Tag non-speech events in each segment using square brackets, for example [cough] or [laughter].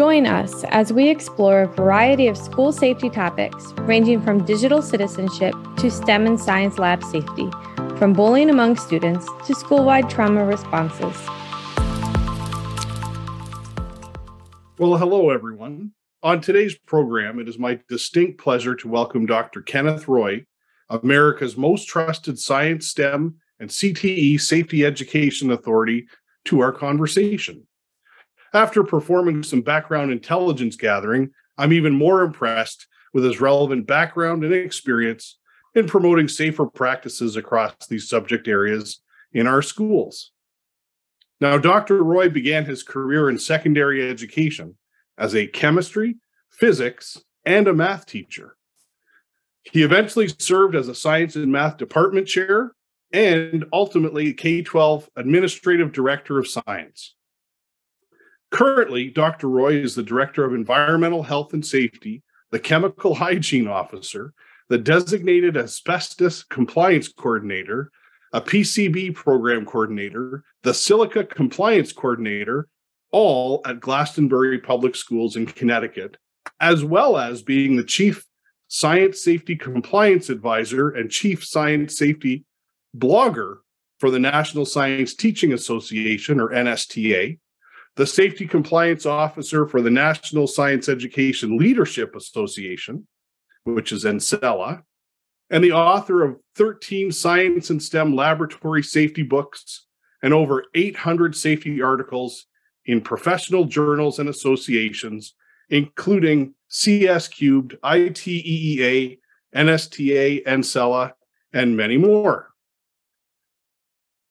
Join us as we explore a variety of school safety topics, ranging from digital citizenship to STEM and science lab safety, from bullying among students to school wide trauma responses. Well, hello, everyone. On today's program, it is my distinct pleasure to welcome Dr. Kenneth Roy, America's most trusted science, STEM, and CTE safety education authority, to our conversation. After performing some background intelligence gathering, I'm even more impressed with his relevant background and experience in promoting safer practices across these subject areas in our schools. Now, Dr. Roy began his career in secondary education as a chemistry, physics, and a math teacher. He eventually served as a science and math department chair and ultimately K 12 administrative director of science. Currently, Dr. Roy is the Director of Environmental Health and Safety, the Chemical Hygiene Officer, the Designated Asbestos Compliance Coordinator, a PCB Program Coordinator, the Silica Compliance Coordinator, all at Glastonbury Public Schools in Connecticut, as well as being the Chief Science Safety Compliance Advisor and Chief Science Safety Blogger for the National Science Teaching Association, or NSTA, the Safety Compliance Officer for the National Science Education Leadership Association, which is NSELA, and the author of 13 science and STEM laboratory safety books and over 800 safety articles in professional journals and associations, including CS Cubed, ITEEA, NSTA, NSELA, and many more.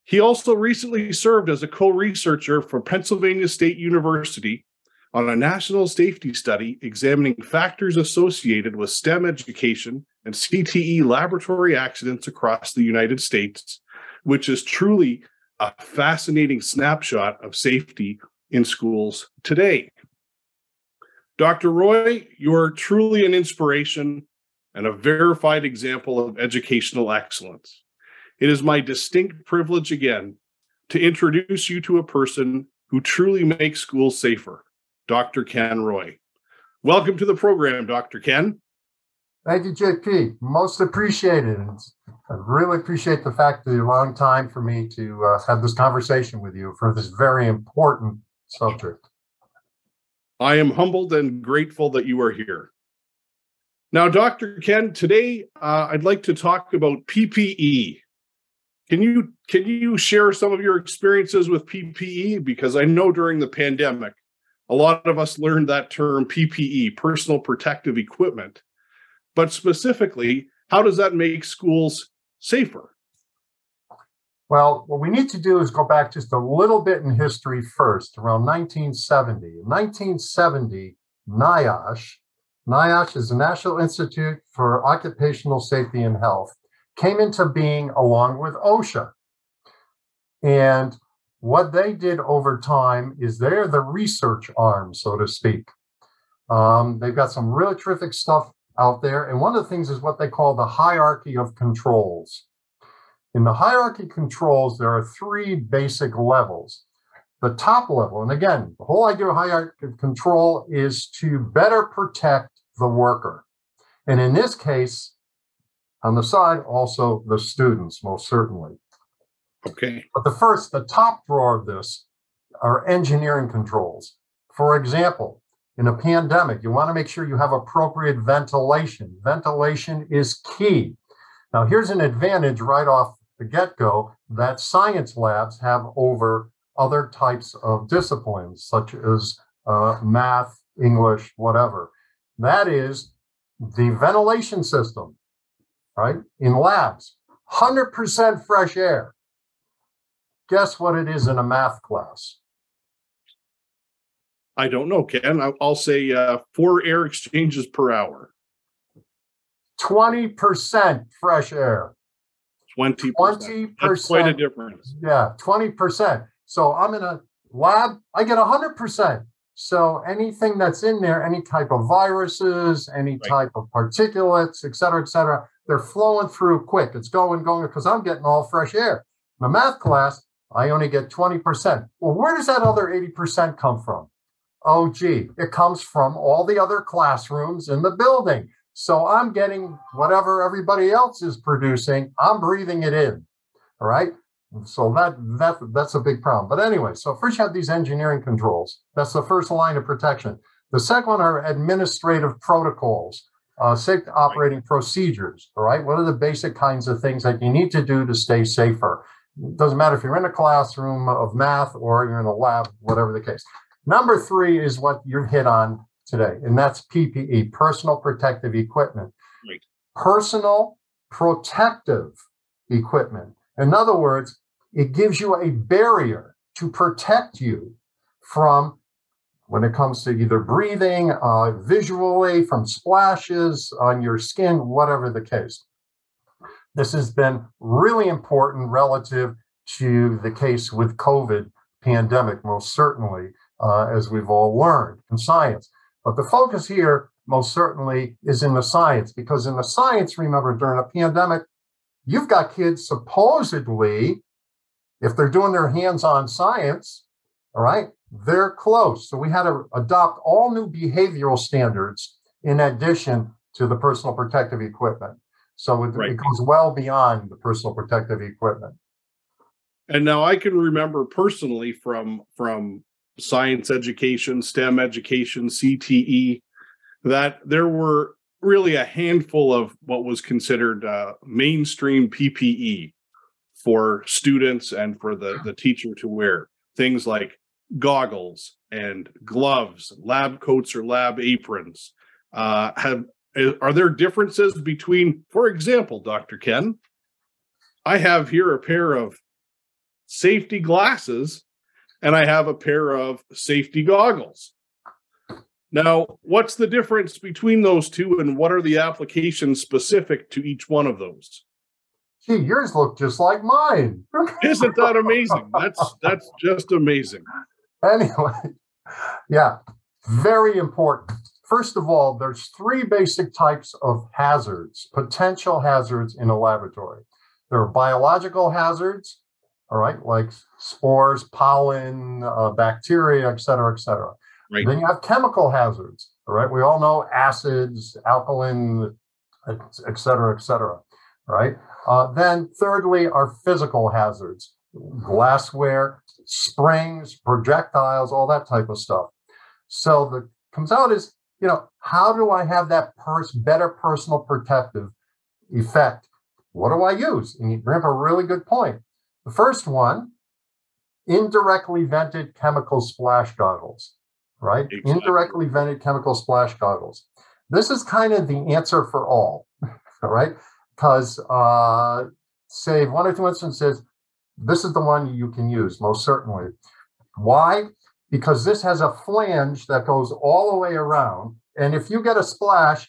He also recently served as a co researcher for Pennsylvania State University on a national safety study examining factors associated with STEM education and CTE laboratory accidents across the United States, which is truly a fascinating snapshot of safety in schools today. Dr. Roy, you are truly an inspiration and a verified example of educational excellence. It is my distinct privilege again to introduce you to a person who truly makes schools safer, Dr. Ken Roy. Welcome to the program, Dr. Ken. Thank you, JP. Most appreciated. I really appreciate the fact that you're long time for me to uh, have this conversation with you for this very important subject. I am humbled and grateful that you are here. Now, Dr. Ken, today uh, I'd like to talk about PPE, can you can you share some of your experiences with PPE? Because I know during the pandemic, a lot of us learned that term PPE, personal protective equipment. But specifically, how does that make schools safer? Well, what we need to do is go back just a little bit in history first, around 1970. In 1970, NIOSH, NIOSH is the National Institute for Occupational Safety and Health, came into being along with OSHA. And what they did over time is they're the research arm, so to speak. Um, they've got some really terrific stuff out there. And one of the things is what they call the hierarchy of controls. In the hierarchy controls, there are three basic levels. The top level, and again, the whole idea of hierarchy of control is to better protect the worker. And in this case, on the side, also the students, most certainly. Okay. But the first, the top drawer of this are engineering controls. For example, in a pandemic, you want to make sure you have appropriate ventilation. Ventilation is key. Now, here's an advantage right off the get go that science labs have over other types of disciplines, such as uh, math, English, whatever. That is the ventilation system right? In labs, 100% fresh air. Guess what it is in a math class? I don't know, Ken. I'll say uh, four air exchanges per hour. 20% fresh air. 20%. 20%. That's quite a difference. Yeah, 20%. So I'm in a lab, I get 100%. So anything that's in there, any type of viruses, any right. type of particulates, et cetera, et cetera, they're flowing through quick. It's going, going, because I'm getting all fresh air. My math class, I only get 20%. Well, where does that other 80% come from? oh, gee, it comes from all the other classrooms in the building. So I'm getting whatever everybody else is producing, I'm breathing it in. All right. So that that that's a big problem. But anyway, so first you have these engineering controls. That's the first line of protection. The second one are administrative protocols, uh, safe operating procedures. All right. What are the basic kinds of things that you need to do to stay safer? It doesn't matter if you're in a classroom of math or you're in a lab, whatever the case. Number three is what you hit on today, and that's PPE, personal protective equipment. Right. Personal protective equipment. In other words, it gives you a barrier to protect you from when it comes to either breathing, uh, visually, from splashes on your skin, whatever the case. This has been really important relative to the case with COVID pandemic, most certainly, uh, as we've all learned in science. But the focus here, most certainly, is in the science, because in the science, remember, during a pandemic, you've got kids supposedly, if they're doing their hands on science, all right, they're close. So we had to adopt all new behavioral standards in addition to the personal protective equipment. So it, right. it goes well beyond the personal protective equipment. And now I can remember personally from from science education, STEM education, CTE, that there were really a handful of what was considered uh, mainstream PPE for students and for the, the teacher to wear. Things like goggles and gloves, lab coats or lab aprons. Uh, have are there differences between, for example, Dr. Ken? I have here a pair of safety glasses and I have a pair of safety goggles. Now, what's the difference between those two and what are the applications specific to each one of those? Gee, yours look just like mine. [laughs] Isn't that amazing? That's that's just amazing. [laughs] Anyway, yeah, very important. First of all, there's three basic types of hazards, potential hazards in a laboratory. There are biological hazards, all right, like spores, pollen, uh, bacteria, et cetera, et cetera. Right. Then you have chemical hazards, all right? We all know acids, alkaline, et cetera, et cetera, right? Uh, then thirdly are physical hazards, glassware, springs, projectiles, all that type of stuff. So the comes out is, you know, how do I have that pers- better personal protective effect? What do I use? And you bring up a really good point. The first one, indirectly vented chemical splash goggles, right? Exactly. Indirectly vented chemical splash goggles. This is kind of the answer for all, [laughs] all right? Because, uh, say, one or two instances, this is the one you can use most certainly. Why? Because this has a flange that goes all the way around. And if you get a splash,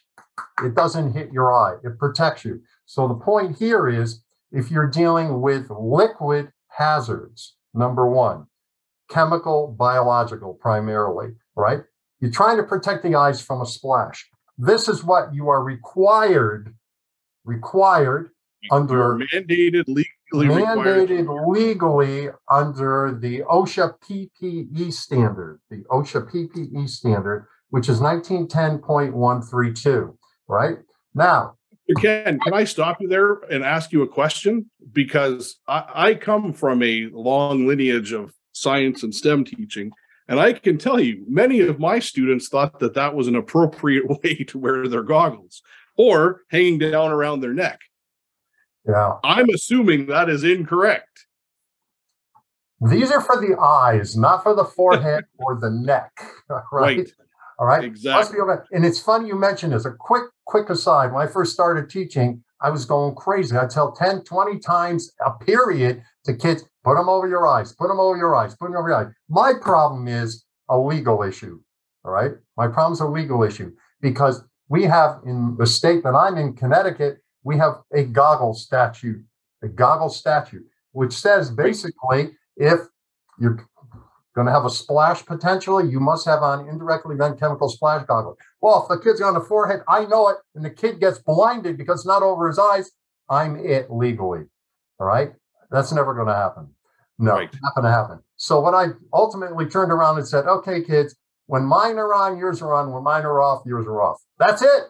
it doesn't hit your eye, it protects you. So the point here is if you're dealing with liquid hazards, number one, chemical, biological primarily, right? You're trying to protect the eyes from a splash. This is what you are required, required under mandated legally mandated required. legally under the OSHA PPE standard, the OSHA PPE standard, which is 1910.132, right? Now, Ken, can I stop you there and ask you a question? Because I, I, come from a long lineage of science and STEM teaching, and I can tell you, many of my students thought that that was an appropriate [laughs] way to wear their goggles or hanging down around their neck. Yeah. I'm assuming that is incorrect. These are for the eyes, not for the forehead [laughs] or the neck. [laughs] Right. right. All right. Exactly. And it's funny you mentioned this. A quick, quick aside. When I first started teaching, I was going crazy. I tell 10, 20 times a period to kids, put them over your eyes, put them over your eyes, put them over your eyes. My problem is a legal issue. All right. My problem is a legal issue because we have in the state that I'm in, Connecticut, we have a goggle statute, a goggle statute, which says basically if you're going to have a splash potentially, you must have on indirectly vented chemical splash goggles. Well, if the kid's on the forehead, I know it, and the kid gets blinded because it's not over his eyes, I'm it legally. All right. That's never going to happen. No, right. not going to happen. So what I ultimately turned around and said, okay, kids, When mine are on, yours are on. When mine are off, yours are off. That's it.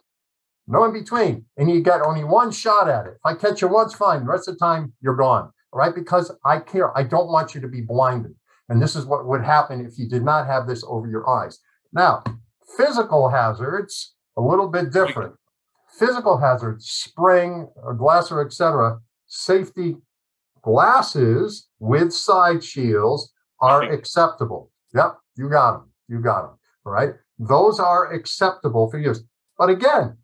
No in between. And you get only one shot at it. If I catch you once, fine. The rest of the time, you're gone. All right. Because I care. I don't want you to be blinded. And this is what would happen if you did not have this over your eyes. Now, physical hazards, a little bit different. Physical hazards, spring, glass, or etc. Safety glasses with side shields are acceptable. Yep, you got them. You got them. All right. Those are acceptable for use. But again,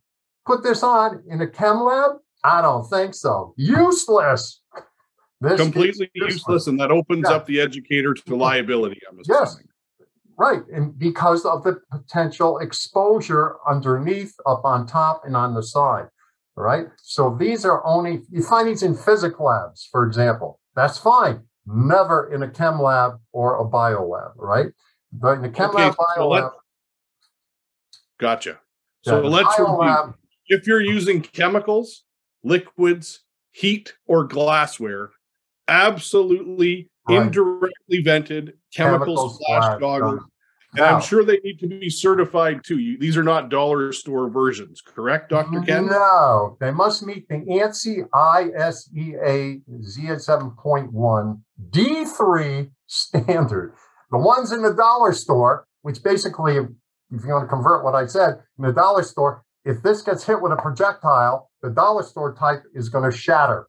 put this on in a chem lab? I don't think so. Useless. This completely useless, and that opens yeah. up the educator to liability. I'm assuming. Yes, right, and because of the potential exposure underneath, up on top, and on the side. Right. so these are only you find these in physics labs, for example. That's fine. Never in a chem lab or a bio lab, right? But in the chem okay, lab, bio so lab. Gotcha. So yeah, let's review. Lab, if you're using chemicals, liquids, heat, or glassware, absolutely right. indirectly vented chemicals, splash goggles. And I'm sure they need to be certified too. You, these are not dollar store versions, correct, Dr. Ken? No, they must meet the ANSI ISEA Z87.1 D3 standard. The ones in the dollar store, which basically, if you want to convert what I said, in the dollar store, if this gets hit with a projectile, the dollar store type is going to shatter.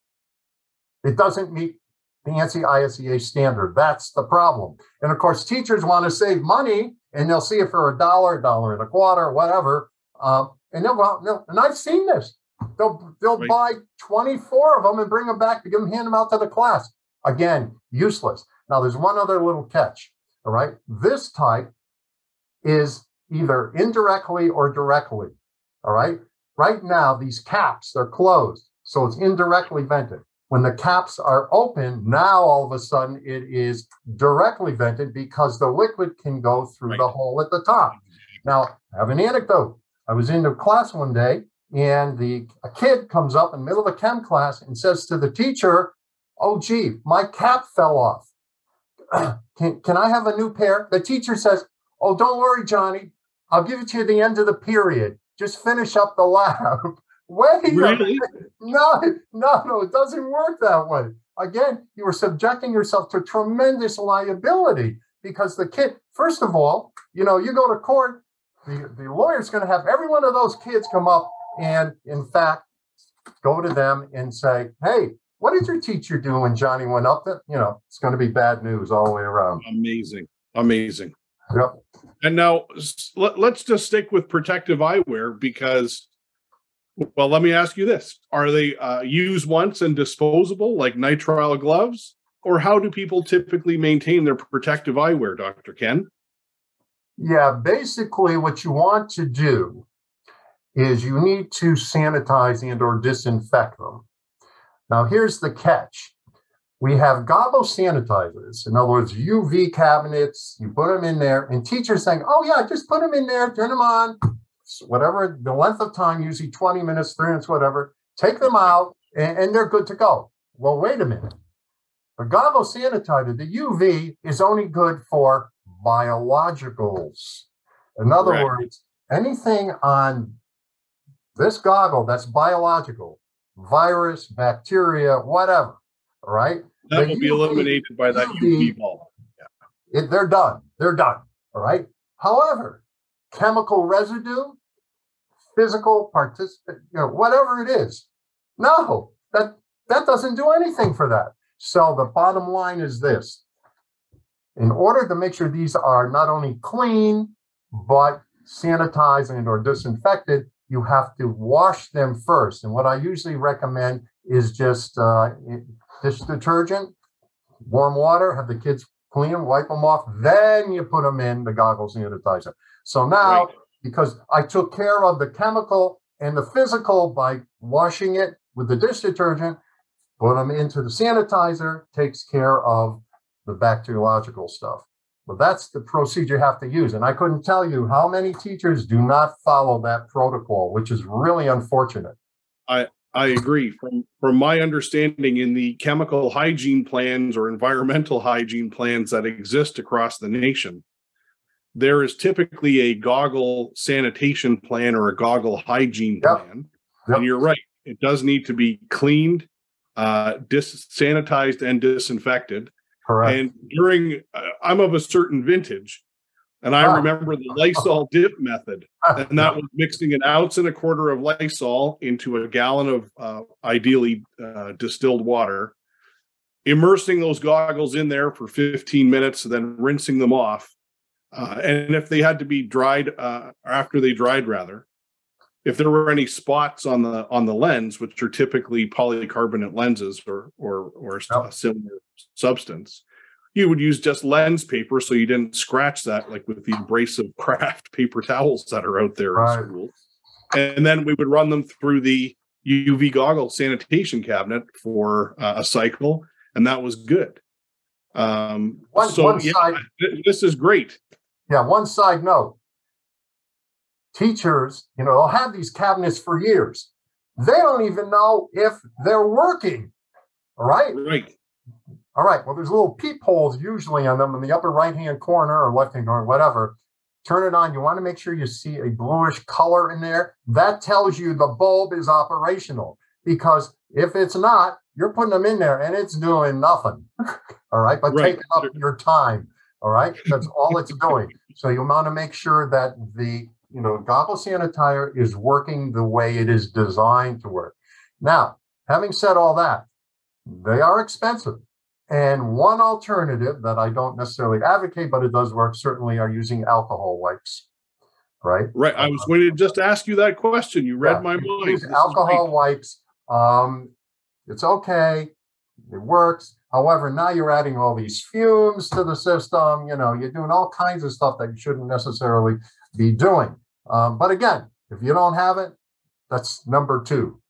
It doesn't meet the ANSI ISEA standard. That's the problem. And of course, teachers want to save money and they'll see it for a dollar, a dollar and a quarter, whatever. Uh, and they'll, well, and I've seen this. They'll they'll right. buy 24 of them and bring them back to give them hand them out to the class. Again, useless. Now there's one other little catch. All right. This type is either indirectly or directly. All right. Right now, these caps, they're closed. So it's indirectly vented. When the caps are open, now all of a sudden it is directly vented because the liquid can go through right. the hole at the top. Now, I have an anecdote. I was in a class one day and the a kid comes up in the middle of a chem class and says to the teacher, Oh, gee, my cap fell off. [clears throat] can, can I have a new pair? The teacher says, Oh, don't worry, Johnny. I'll give it to you at the end of the period. Just finish up the lab. [laughs] Wait, really? no, no, no, it doesn't work that way. Again, you are subjecting yourself to tremendous liability because the kid, first of all, you know, you go to court, the, the lawyer's going to have every one of those kids come up and, in fact, go to them and say, hey, what did your teacher do when Johnny went up? That you know, it's going to be bad news all the way around. Amazing, amazing. Yep. And now let, us just stick with protective eyewear because well, let me ask you this: Are they uh, used once and disposable, like nitrile gloves, or how do people typically maintain their protective eyewear, Doctor Ken? Yeah, basically, what you want to do is you need to sanitize and or disinfect them. Now, here's the catch: we have goggle sanitizers. In other words, UV cabinets. You put them in there, and teachers saying, "Oh yeah, just put them in there, turn them on." whatever the length of time, usually 20 minutes, three minutes, whatever, take them out and, and they're good to go. Well, wait a minute. The goggle sanitizer, the UV, is only good for biologicals. In other right. words, anything on this goggle that's biological, virus, bacteria, whatever, right? That the will be eliminated by that UV, UV bulb. Yeah. It, they're done. They're done. All right. However, chemical residue, physical participant, you know, whatever it is. No, that that doesn't do anything for that. So the bottom line is this. In order to make sure these are not only clean, but sanitized and or disinfected, you have to wash them first. And what I usually recommend is just uh, dish detergent, warm water, have the kids clean them, wipe them off, then you put them in the goggles and sanitizer. So now, right. because I took care of the chemical and the physical by washing it with the dish detergent, put them into the sanitizer, takes care of the bacteriological stuff. But that's the procedure you have to use. And I couldn't tell you how many teachers do not follow that protocol, which is really unfortunate. I, I agree. From from my understanding, in the chemical hygiene plans or environmental hygiene plans that exist across the nation, there is typically a goggle sanitation plan or a goggle hygiene Yep. plan. Yep. And you're right, it does need to be cleaned, uh, dis- sanitized, and disinfected. Correct. And during, uh, I'm of a certain vintage, and I remember the Lysol dip method, and that was mixing an ounce and a quarter of Lysol into a gallon of uh, ideally uh, distilled water, immersing those goggles in there for 15 minutes, and then rinsing them off. Uh, and if they had to be dried uh, after they dried, rather, if there were any spots on the on the lens, which are typically polycarbonate lenses or or or a similar substance, you would use just lens paper so you didn't scratch that like with the abrasive [laughs] craft paper towels that are out there Right. in school. And then we would run them through the UV goggle sanitation cabinet for uh, a cycle, and that was good. Um, One- so one yeah, side- this is great. Yeah, one side note. Teachers, you know, they'll have these cabinets for years. They don't even know if they're working. All right. Right. All right. Well, there's little peepholes usually on them in the upper right hand corner or left hand corner, whatever. Turn it on. You want to make sure you see a bluish color in there. That tells you the bulb is operational because if it's not, you're putting them in there and it's doing nothing. [laughs] All right. But Right. taking up your time. All right. That's all it's doing. So you want to make sure that the you know goggle sanitizer is working the way it is designed to work. Now, having said all that, they are expensive. And one alternative that I don't necessarily advocate, but it does work, certainly are using alcohol wipes. Right? Right. I was going to just ask you that question. You read Yeah, my mind. Use alcohol wipes. Um, it's okay. It works. However, now you're adding all these fumes to the system. You know, you're doing all kinds of stuff that you shouldn't necessarily be doing. Um, but again, if you don't have it, that's number two.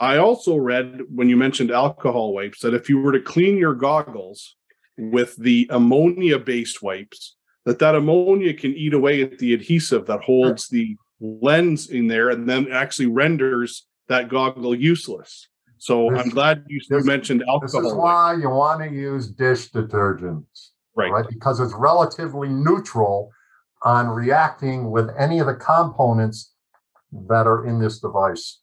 I also read when you mentioned alcohol wipes that if you were to clean your goggles with the ammonia based wipes, that that ammonia can eat away at the adhesive that holds the lens in there and then actually renders that goggle useless. So This- I'm glad you, this- mentioned This alcohol. is wipes. why you want to use dish detergents. Right. right? Because it's relatively neutral on reacting with any of the components that are in this device.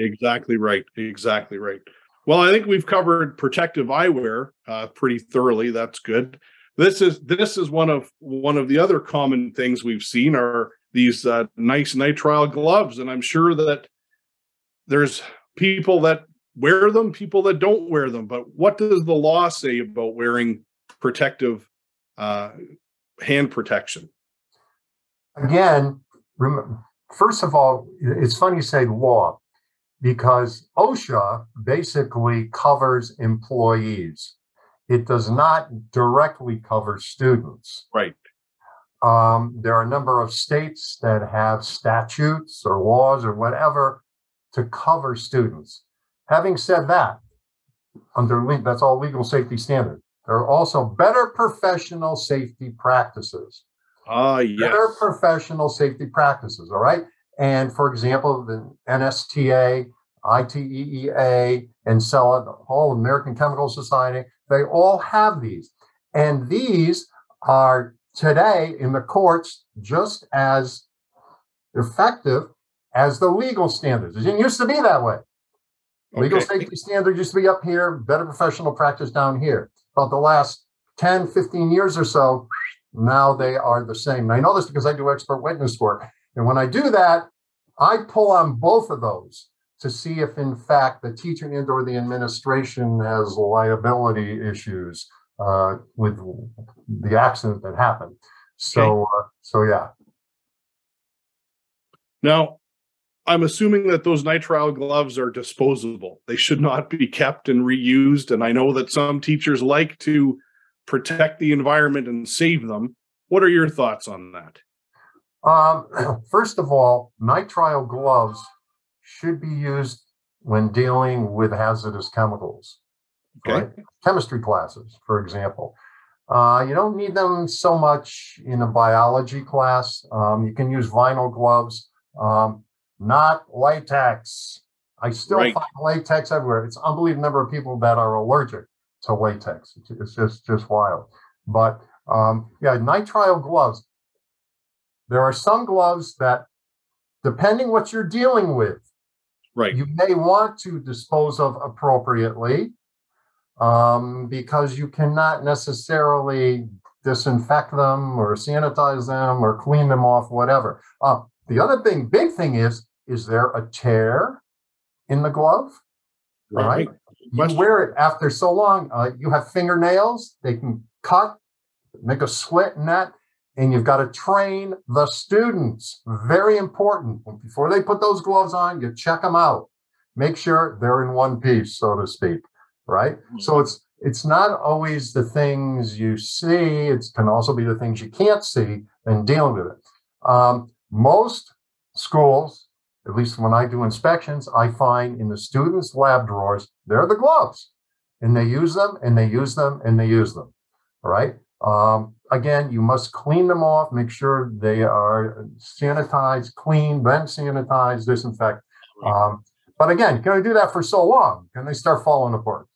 Exactly right. Exactly right. Well, I think we've covered protective eyewear uh, pretty thoroughly. That's good. This is this is one of one of the other common things we've seen are these uh, nice nitrile gloves, and I'm sure that there's people that wear them, people that don't wear them. But what does the law say about wearing protective uh, hand protection? Again, rem- first of all, it's funny you say law because OSHA basically covers employees. It does not directly cover students. Right. Um, there are a number of states that have statutes or laws or whatever to cover students. Having said that, under that's all legal safety standard. There are also better professional safety practices. Ah, yes. Better professional safety practices. All right. And for example, the NSTA, ITEEA, and so the whole American Chemical Society, they all have these. And these are today in the courts just as effective as the legal standards. It didn't used to be that way. Legal Okay. safety standard used to be up here, better professional practice down here. About the last 10, 15 years or so, now they are the same. And I know this because I do expert witness work. And when I do that, I pull on both of those to see if, in fact, the teacher and or the administration has liability issues uh, with the accident that happened. So, uh, so yeah. Now, I'm assuming that those nitrile gloves are disposable. They should not be kept and reused. And I know that some teachers like to protect the environment and save them. What are your thoughts on that? Um, [clears throat] first of all, nitrile gloves should be used when dealing with hazardous chemicals. Okay. right? Chemistry classes, for example. Uh, you don't need them so much in a biology class. Um, you can use vinyl gloves, um, not latex. I still Right. find latex everywhere. It's unbelievable number of people that are allergic to latex. It's, it's just just wild. But um, yeah, nitrile gloves. There are some gloves that, depending what you're dealing with, right, you may want to dispose of appropriately um, because you cannot necessarily disinfect them or sanitize them or clean them off, whatever. Uh, the other thing, big thing is, is there a tear in the glove? Right. You wear it after so long. Uh, you have fingernails; they can cut, make a slit in that, and you've got to train the students. Very important. Before they put those gloves on, you check them out. Make sure they're in one piece, so to speak. Right. Mm-hmm. So it's it's not always the things you see. It can also be the things you can't see and dealing with it. Um, most schools at least when I do inspections, I find in the students' lab drawers, they're the gloves. And they use them and they use them and they use them. All right. Um, again, you must clean them off, make sure they are sanitized, clean, then sanitize, disinfect. Um, but again, can I do that for so long? Can they start falling apart?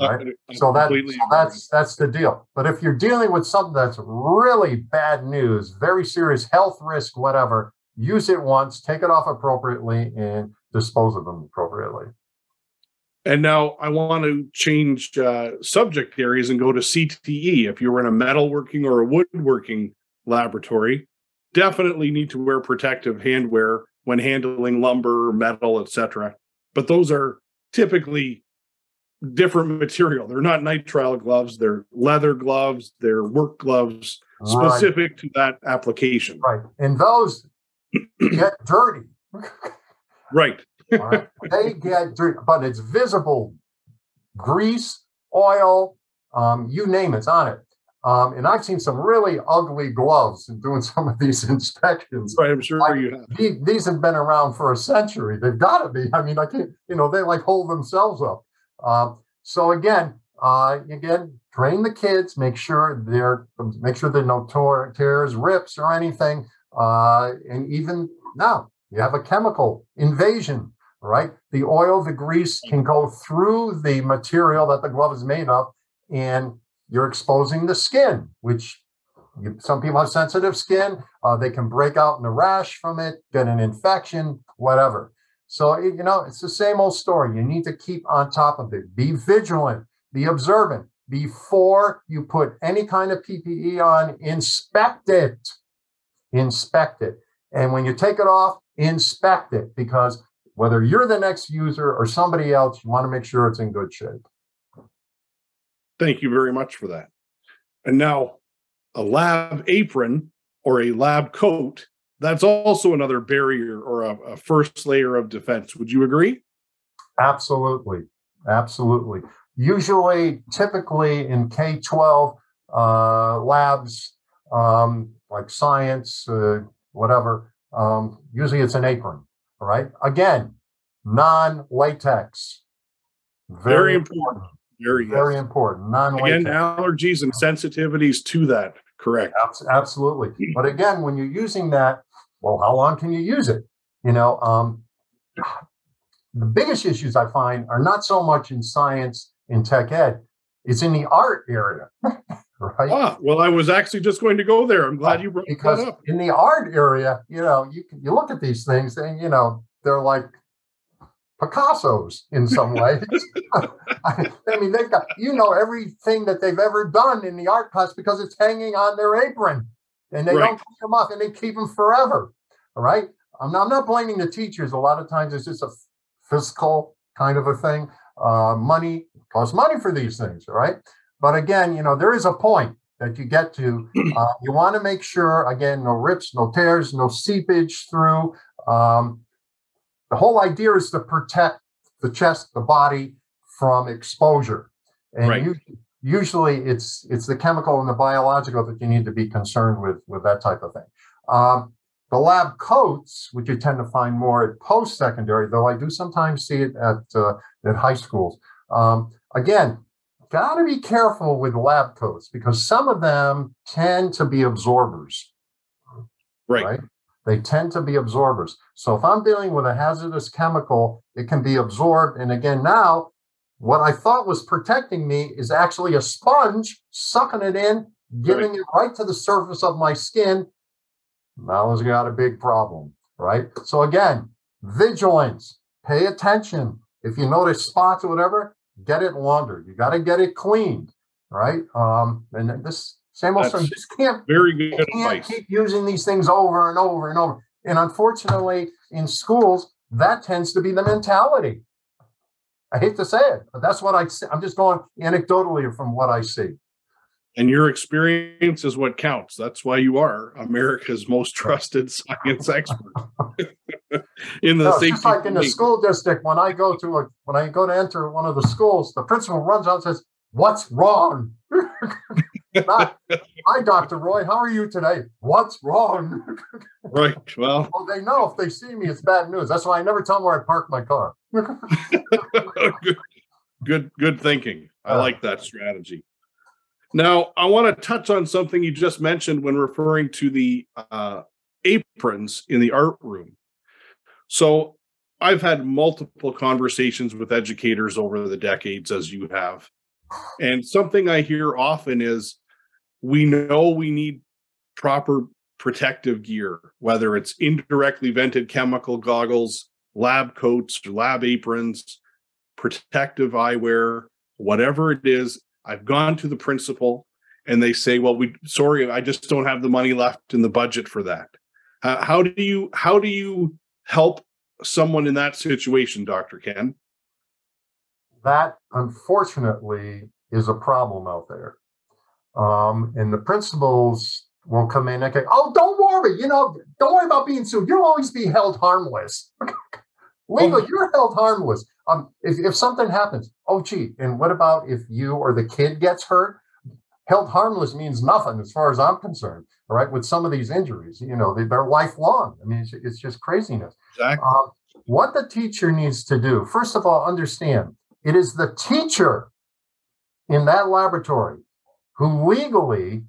right? So, that, so that's that's the deal. But if you're dealing with something that's really bad news, very serious health risk, whatever, use it once, take it off appropriately, and dispose of them appropriately. And now I want to change uh, subject areas and go to CTE. If you were in a metalworking or a woodworking laboratory, definitely need to wear protective handwear when handling lumber, metal, etc. But those are typically different material. They're not nitrile gloves, they're leather gloves, they're work gloves specific right. to that application. Right. And those [clears throat] get dirty. [laughs] right. Right. They get but it's visible grease, oil, um, you name it's on it. Um, and I've seen some really ugly gloves in doing [laughs] some of these inspections. Right, I'm sure like, you have. These, these, have been around for a century. They've got to be. I mean, I can't, you know, they like hold themselves up. Um, so again, uh, again, train the kids. Make sure they're make sure there are no tears, rips, or anything. Uh, and even now, you have a chemical invasion, right? The oil, the grease can go through the material that the glove is made of, and you're exposing the skin, which you, some people have sensitive skin. Uh, they can break out in a rash from it, get an infection, whatever. So, you know, it's the same old story. You need to keep on top of it. Be vigilant, be observant. Before you put any kind of PPE on, inspect it inspect it. And when you take it off, inspect it because whether you're the next user or somebody else, you want to make sure it's in good shape. Thank you very much for that. And now, a lab apron or a lab coat, that's also another barrier or a, a first layer of defense. Would you agree? Absolutely. Absolutely. Usually, typically in K 12 uh, labs, um, like science, uh, whatever. Um, usually it's an apron, all right? Again, non latex. Very, Very important. Very, Very yes. important. Non latex. Again, allergies and sensitivities to that, correct? Absolutely. But again, when you're using that, well, how long can you use it? You know, um, the biggest issues I find are not so much in science in tech ed, it's in the art area. [laughs] right? Ah, well, I was actually just going to go there. I'm glad you brought because that up. in the art area, you know, you you look at these things and you know they're like Picasso's in some ways. [laughs] [laughs] I, mean, they've got you know everything that they've ever done in the art class because it's hanging on their apron, and they right. don't take them off, and they keep them forever. All right. I'm not, I'm not blaming the teachers. A lot of times it's just a fiscal kind of a thing. Uh, money costs money for these things, right? But again, you know, there is a point that you get to. [clears throat] Uh, you want to make sure, again, no rips, no tears, no seepage through. Um, the whole idea is to protect the chest, the body from exposure. And right. you, usually it's it's the chemical and the biological that you need to be concerned with with that type of thing. Um, the lab coats, which you tend to find more at post-secondary, though I do sometimes see it at uh, at high schools. Um, again, got to be careful with lab coats because some of them tend to be absorbers. Right. right. They tend to be absorbers. So if I'm dealing with a hazardous chemical, it can be absorbed. And again, now what I thought was protecting me is actually a sponge sucking it in, giving right. it right to the surface of my skin. Now has got a big problem, right? So again, vigilance, pay attention. If you notice spots or whatever, get it laundered. You got to get it cleaned, right? Um, and this same old. Just can't very good can't advice. keep using these things over and over and over. And unfortunately, in schools, that tends to be the mentality. I hate to say it, but that's what I see. I'm just going anecdotally from what I see. And your experience is what counts. That's why you are America's most trusted science expert. [laughs] in the no, just like in the school district, when I go to a when I go to enter one of the schools, the principal runs out and says, What's wrong? [laughs] Not, Hi, Dr. Roy. How are you today? What's wrong? [laughs] right. Well, well, they know if they see me, it's bad news. That's why I never tell them where I park my car. good, [laughs] good, good thinking. I like that strategy. Now, I want to touch on something you just mentioned when referring to the uh, aprons in the art room. So, I've had multiple conversations with educators over the decades, as you have. And something I hear often is we know we need proper protective gear, whether it's indirectly vented chemical goggles, lab coats, lab aprons, protective eyewear, whatever it is. I've gone to the principal and they say, "Well, we sorry, I just don't have the money left in the budget for that." Uh, how do you how do you help someone in that situation, Dr. Ken? That unfortunately is a problem out there. Um, and the principals will come in and go, "Oh, don't worry, you know, don't worry about being sued. You'll always be held harmless. [laughs] Legal, oh. you're held harmless. Um, if, if something happens, oh gee, and what about if you or the kid gets hurt? Held harmless means nothing as far as I'm concerned. All right, with some of these injuries, you know, they, are lifelong. I mean, it's, it's just craziness. Exactly. Um, what the teacher needs to do, first of all, understand it is the teacher in that laboratory who legally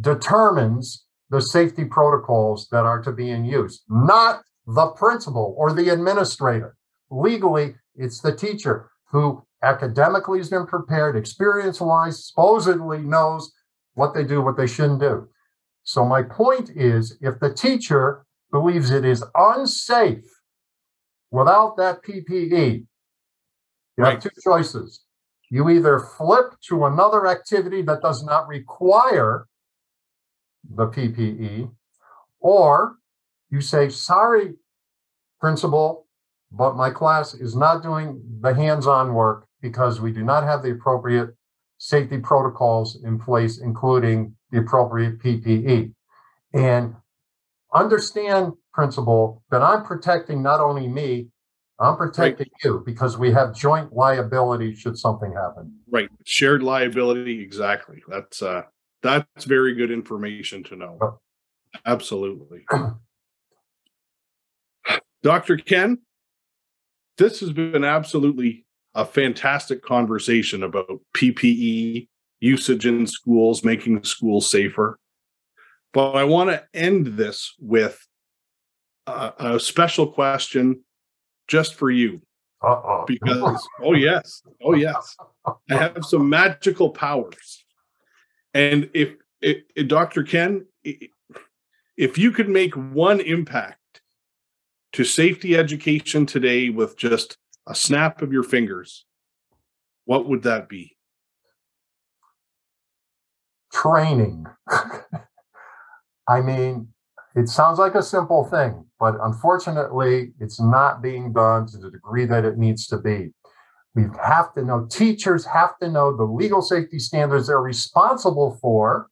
determines the safety protocols that are to be in use, not the principal or the administrator. Legally, it's the teacher who academically has been prepared, experience wise, supposedly knows what they do, what they shouldn't do. So, my point is if the teacher believes it is unsafe without that PPE, you right. have two choices. You either flip to another activity that does not require the PPE, or you say, sorry, principal, but my class is not doing the hands on work because we do not have the appropriate safety protocols in place, including the appropriate PPE. And understand, principal, that I'm protecting not only me, I'm protecting right. you because we have joint liability should something happen. Right. Shared liability. Exactly. That's uh that's very good information to know. Absolutely. [clears throat] Dr. Ken, this has been absolutely a fantastic conversation about PPE usage in schools, making schools safer. But I want to end this with a, a special question just for you. Uh-oh. Because, [laughs] oh, yes. Oh, yes. I have some magical powers. And if, if, if Dr. Ken, if you could make one impact to safety education today with just a snap of your fingers, what would that be? Training. [laughs] I mean, it sounds like a simple thing, but unfortunately, it's not being done to the degree that it needs to be. We have to know, teachers have to know the legal safety standards they're responsible for,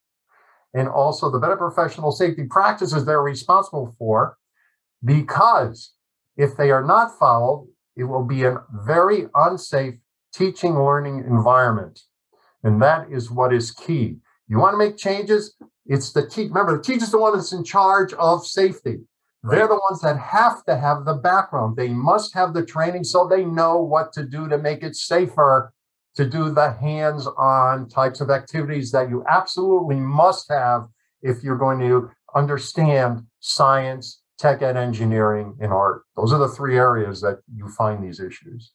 and also the better professional safety practices they're responsible for, because if they are not followed, it will be a very unsafe teaching learning environment. And that is what is key. You want to make changes? It's the teacher. Remember, the teacher's the one that's in charge of safety. Right. They're the ones that have to have the background. They must have the training so they know what to do to make it safer to do the hands on types of activities that you absolutely must have if you're going to understand science, tech ed engineering, and art. Those are the three areas that you find these issues.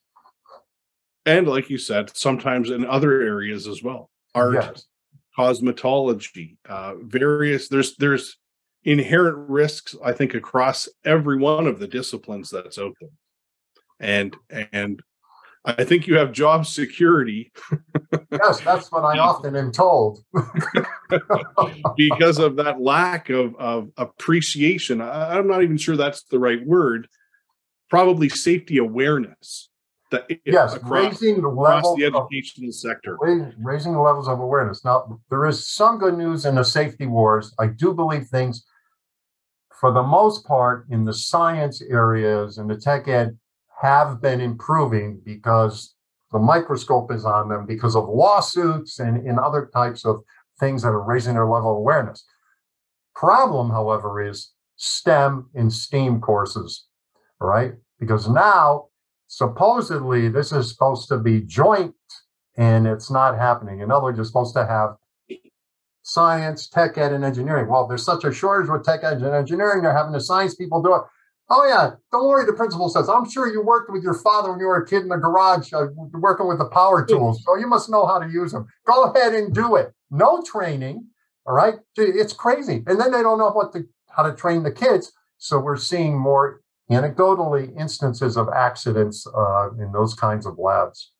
And like you said, sometimes in other areas as well art, yes. cosmetology, uh, various, there's, there's, inherent risks, I think, across every one of the disciplines that's out there. And and I think you have job security. [laughs] yes, that's what I often am told. [laughs] because of that lack of, of appreciation. I, I'm not even sure that's the right word. Probably safety awareness. That yes, raising the level the educational of, sector. Raising the levels of awareness. Now, there is some good news in the safety wars. I do believe things, for the most part, in the science areas and the tech ed have been improving because the microscope is on them because of lawsuits and in other types of things that are raising their level of awareness. Problem, however, is STEM and STEAM courses, right? Because now, supposedly, this is supposed to be joint and it's not happening. In other words, you're supposed to have science, tech ed, and engineering. Well, there's such a shortage with tech ed and engineering, they're having the science people do it. Oh yeah, don't worry. The principal says, "I'm sure you worked with your father when you were a kid in the garage, uh, working with the power tools, so you must know how to use them. Go ahead and do it. No training. All right, it's crazy. And then they don't know what to how to train the kids. So we're seeing more anecdotally instances of accidents uh, in those kinds of labs.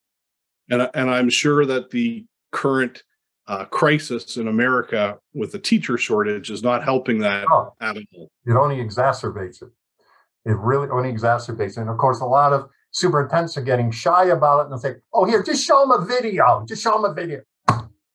And and I'm sure that the current uh, crisis in America with the teacher shortage is not helping that oh, at all. It only exacerbates it. It really only exacerbates it. And of course, a lot of superintendents are getting shy about it and they'll say, oh, here, just show them a video. Just show them a video.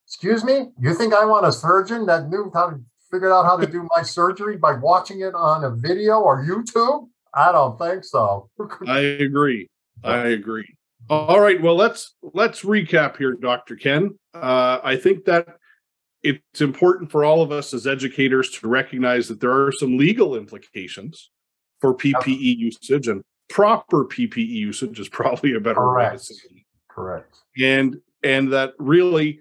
Excuse me? You think I want a surgeon that knew how to figure out how to do my surgery by watching it on a video or YouTube? I don't think so. [laughs] I agree. I agree. All right. Well, let's let's recap here, Dr. Ken. Uh, I think that it's important for all of us as educators to recognize that there are some legal implications for PPE usage, and proper PPE usage is probably a better Correct. way to say. Correct. And and that really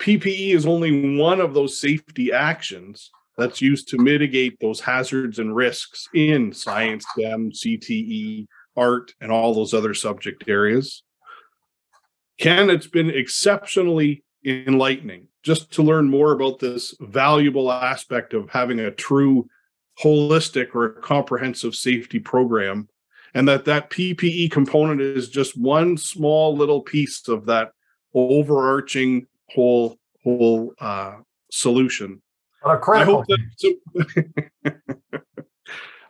PPE is only one of those safety actions that's used to mitigate those hazards and risks in science, STEM, CTE, art, and all those other subject areas. Ken, it's been exceptionally enlightening just to learn more about this valuable aspect of having a true holistic or a comprehensive safety program and that that ppe component is just one small little piece of that overarching whole whole uh, solution. I hope, that, [laughs]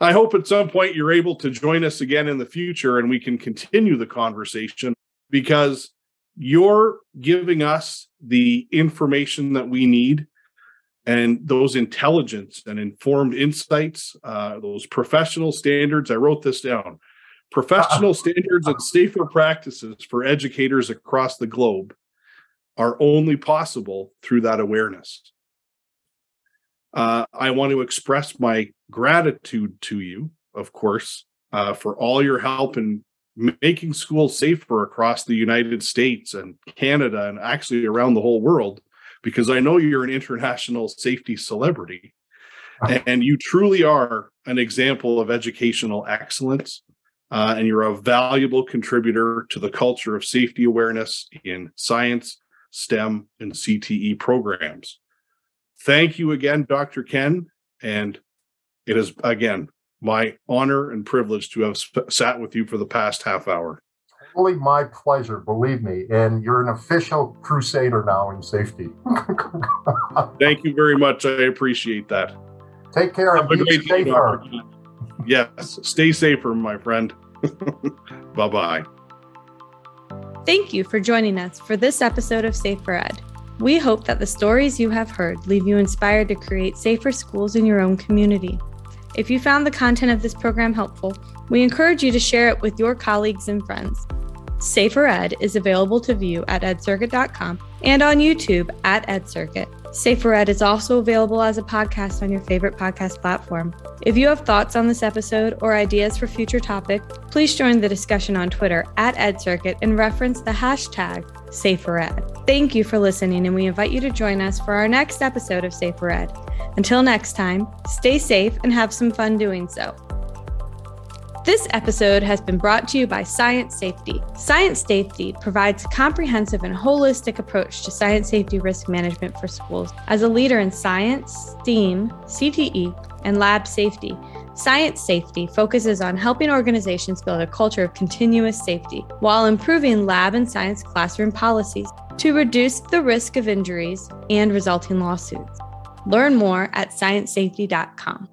I hope at some point you're able to join us again in the future and we can continue the conversation because you're giving us the information that we need and those intelligence and informed insights, uh, those professional standards. I wrote this down professional [laughs] standards and safer practices for educators across the globe are only possible through that awareness. Uh, I want to express my gratitude to you, of course, uh, for all your help in making schools safer across the United States and Canada and actually around the whole world because I know you're an international safety celebrity and you truly are an example of educational excellence. Uh, and you're a valuable contributor to the culture of safety awareness in science, STEM, and CTE programs. Thank you again, Dr. Ken. And it is, again, my honor and privilege to have sp- sat with you for the past half hour totally my pleasure, believe me. And you're an official crusader now in safety. [laughs] Thank you very much. I appreciate that. Take care Have and be safer. Yes, stay safer, my friend. [laughs] bye bye. Thank you for joining us for this episode of Safer Ed. We hope that the stories you have heard leave you inspired to create safer schools in your own community. If you found the content of this program helpful, we encourage you to share it with your colleagues and friends. Safer Ed is available to view at edcircuit.com and on YouTube at EdCircuit. Safer Ed is also available as a podcast on your favorite podcast platform. If you have thoughts on this episode or ideas for future topics, please join the discussion on Twitter at EdCircuit and reference the hashtag SaferEd. Thank you for listening, and we invite you to join us for our next episode of Safer Ed. Until next time, stay safe and have some fun doing so. This episode has been brought to you by Science Safety. Science Safety provides a comprehensive and holistic approach to science safety risk management for schools. As a leader in science, STEAM, CTE, and lab safety, Science Safety focuses on helping organizations build a culture of continuous safety while improving lab and science classroom policies to reduce the risk of injuries and resulting lawsuits. Learn more at sciencesafety.com.